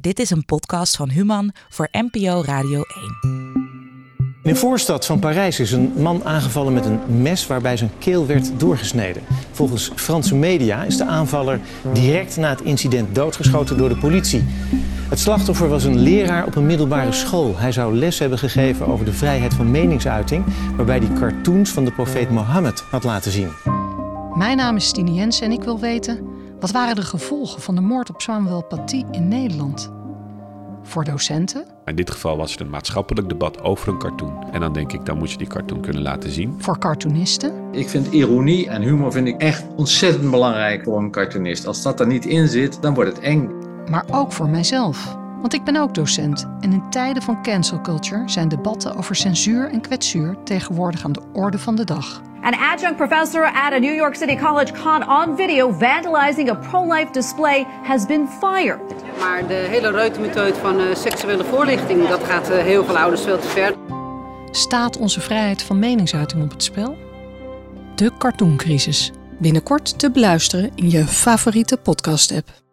Dit is een podcast van Human voor NPO Radio 1. In een voorstad van Parijs is een man aangevallen met een mes waarbij zijn keel werd doorgesneden. Volgens Franse media is de aanvaller direct na het incident doodgeschoten door de politie. Het slachtoffer was een leraar op een middelbare school. Hij zou les hebben gegeven over de vrijheid van meningsuiting, waarbij hij cartoons van de profeet Mohammed had laten zien. Mijn naam is Stine Jens en ik wil weten... wat waren de gevolgen van de moord op Samuel Paty in Nederland? Voor docenten, In dit geval was het een maatschappelijk debat over een cartoon. En dan denk ik, dan moet je die cartoon kunnen laten zien. voor cartoonisten... Ik vind ironie en humor vind ik echt ontzettend belangrijk voor een cartoonist. Als dat er niet in zit, dan wordt het eng. maar ook voor mijzelf. Want ik ben ook docent en in tijden van cancel culture zijn debatten over censuur en kwetsuur tegenwoordig aan de orde van de dag. An adjunct professor at a New York City college caught on video vandalizing a pro-life display has been fired. Maar de hele reutemeteut van eh, seksuele voorlichting, dat gaat eh, heel veel ouders veel te ver. Staat onze vrijheid van meningsuiting op het spel? De cartooncrisis. Binnenkort te beluisteren in je favoriete podcast-app.